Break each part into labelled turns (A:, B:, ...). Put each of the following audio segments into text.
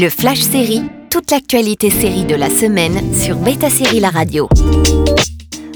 A: Le Flash Série, toute l'actualité série de la semaine sur Beta Série La Radio.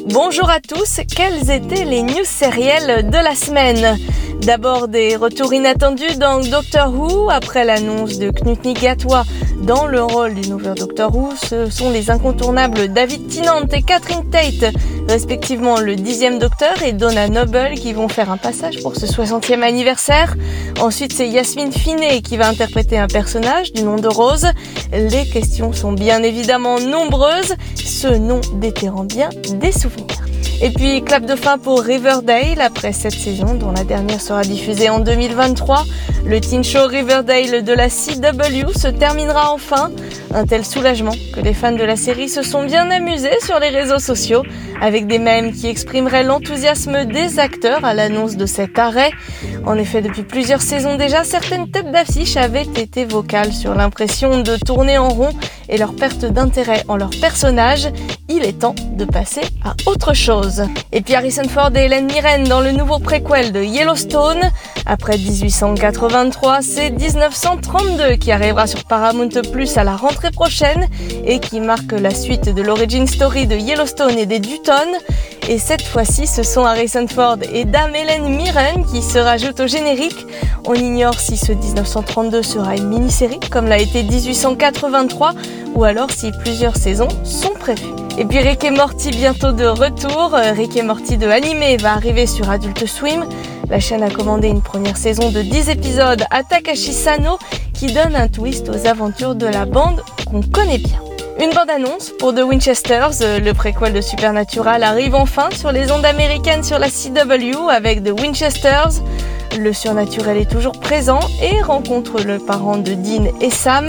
B: Bonjour à tous, quelles étaient les news sérielles de la semaine? D'abord des retours inattendus dans Doctor Who après l'annonce de Knut Gatwa dans le rôle du nouveau Doctor Who. Ce sont les incontournables David Tennant et Catherine Tate, respectivement le dixième Docteur et Donna Noble qui vont faire un passage pour ce 60e anniversaire. Ensuite c'est Yasmine Finet qui va interpréter un personnage du nom de Rose. Les questions sont bien évidemment nombreuses, ce nom déterrant bien des souvenirs. Et puis clap de fin pour Riverdale après cette saison dont la dernière sera diffusée en 2023. Le teen show Riverdale de la CW se terminera enfin. Un tel soulagement que les fans de la série se sont bien amusés sur les réseaux sociaux avec des mèmes qui exprimeraient l'enthousiasme des acteurs à l'annonce de cet arrêt. En effet, depuis plusieurs saisons déjà, certaines têtes d'affiche avaient été vocales sur l'impression de tourner en rond et leur perte d'intérêt en leur personnage. Il est temps de passer à autre chose. Et puis Harrison Ford et Hélène Mirren dans le nouveau préquel de Yellowstone. Après 1883, c'est 1932 qui arrivera sur Paramount Plus à la rentrée prochaine et qui marque la suite de l'origin story de Yellowstone et des Dutton. Et cette fois-ci, ce sont Harrison Ford et Dame Hélène Mirren qui se rajoutent au générique. On ignore si ce 1932 sera une mini-série comme l'a été 1883 ou alors si plusieurs saisons sont prévues. Et puis Rick et Morty bientôt de retour. Euh, Rick et Morty de animé va arriver sur Adult Swim. La chaîne a commandé une première saison de 10 épisodes à Takashi Sano qui donne un twist aux aventures de la bande qu'on connaît bien. Une bande-annonce pour The Winchesters, euh, le préquel de Supernatural arrive enfin sur les ondes américaines sur la CW avec The Winchesters. Le surnaturel est toujours présent et rencontre le parent de Dean et Sam.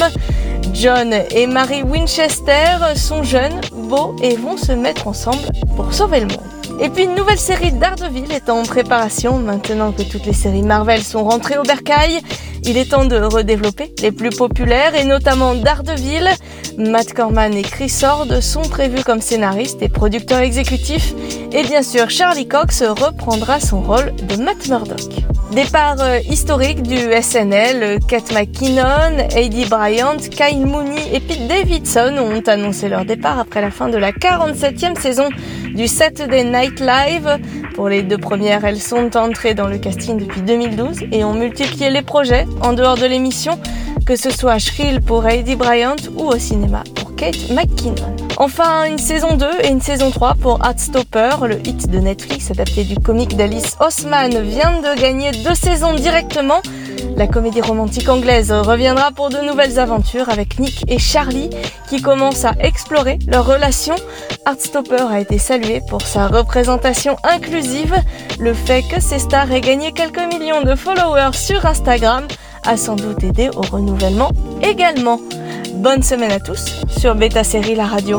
B: John et Mary Winchester sont jeunes, beaux et vont se mettre ensemble pour sauver le monde. Et puis une nouvelle série d'Ardeville est en préparation maintenant que toutes les séries Marvel sont rentrées au bercail. Il est temps de redévelopper les plus populaires et notamment Daredevil. Matt Corman et Chris Ord sont prévus comme scénaristes et producteurs exécutifs. Et bien sûr, Charlie Cox reprendra son rôle de Matt Murdock. Départ euh, historique du SNL, Kate McKinnon, Heidi Bryant, Kyle Mooney et Pete Davidson ont annoncé leur départ après la fin de la 47e saison du Saturday Night Live. Pour les deux premières, elles sont entrées dans le casting depuis 2012 et ont multiplié les projets en dehors de l'émission, que ce soit à Shrill pour Heidi Bryant ou au cinéma pour Kate McKinnon. Enfin, une saison 2 et une saison 3 pour Heartstopper, le hit de Netflix adapté du comique d'Alice Osman vient de gagner deux saisons directement. La comédie romantique anglaise reviendra pour de nouvelles aventures avec Nick et Charlie qui commencent à explorer leur relation. Heartstopper a été salué pour sa représentation inclusive. Le fait que ces stars aient gagné quelques millions de followers sur Instagram a sans doute aidé au renouvellement également. Bonne semaine à tous sur Beta Série La Radio.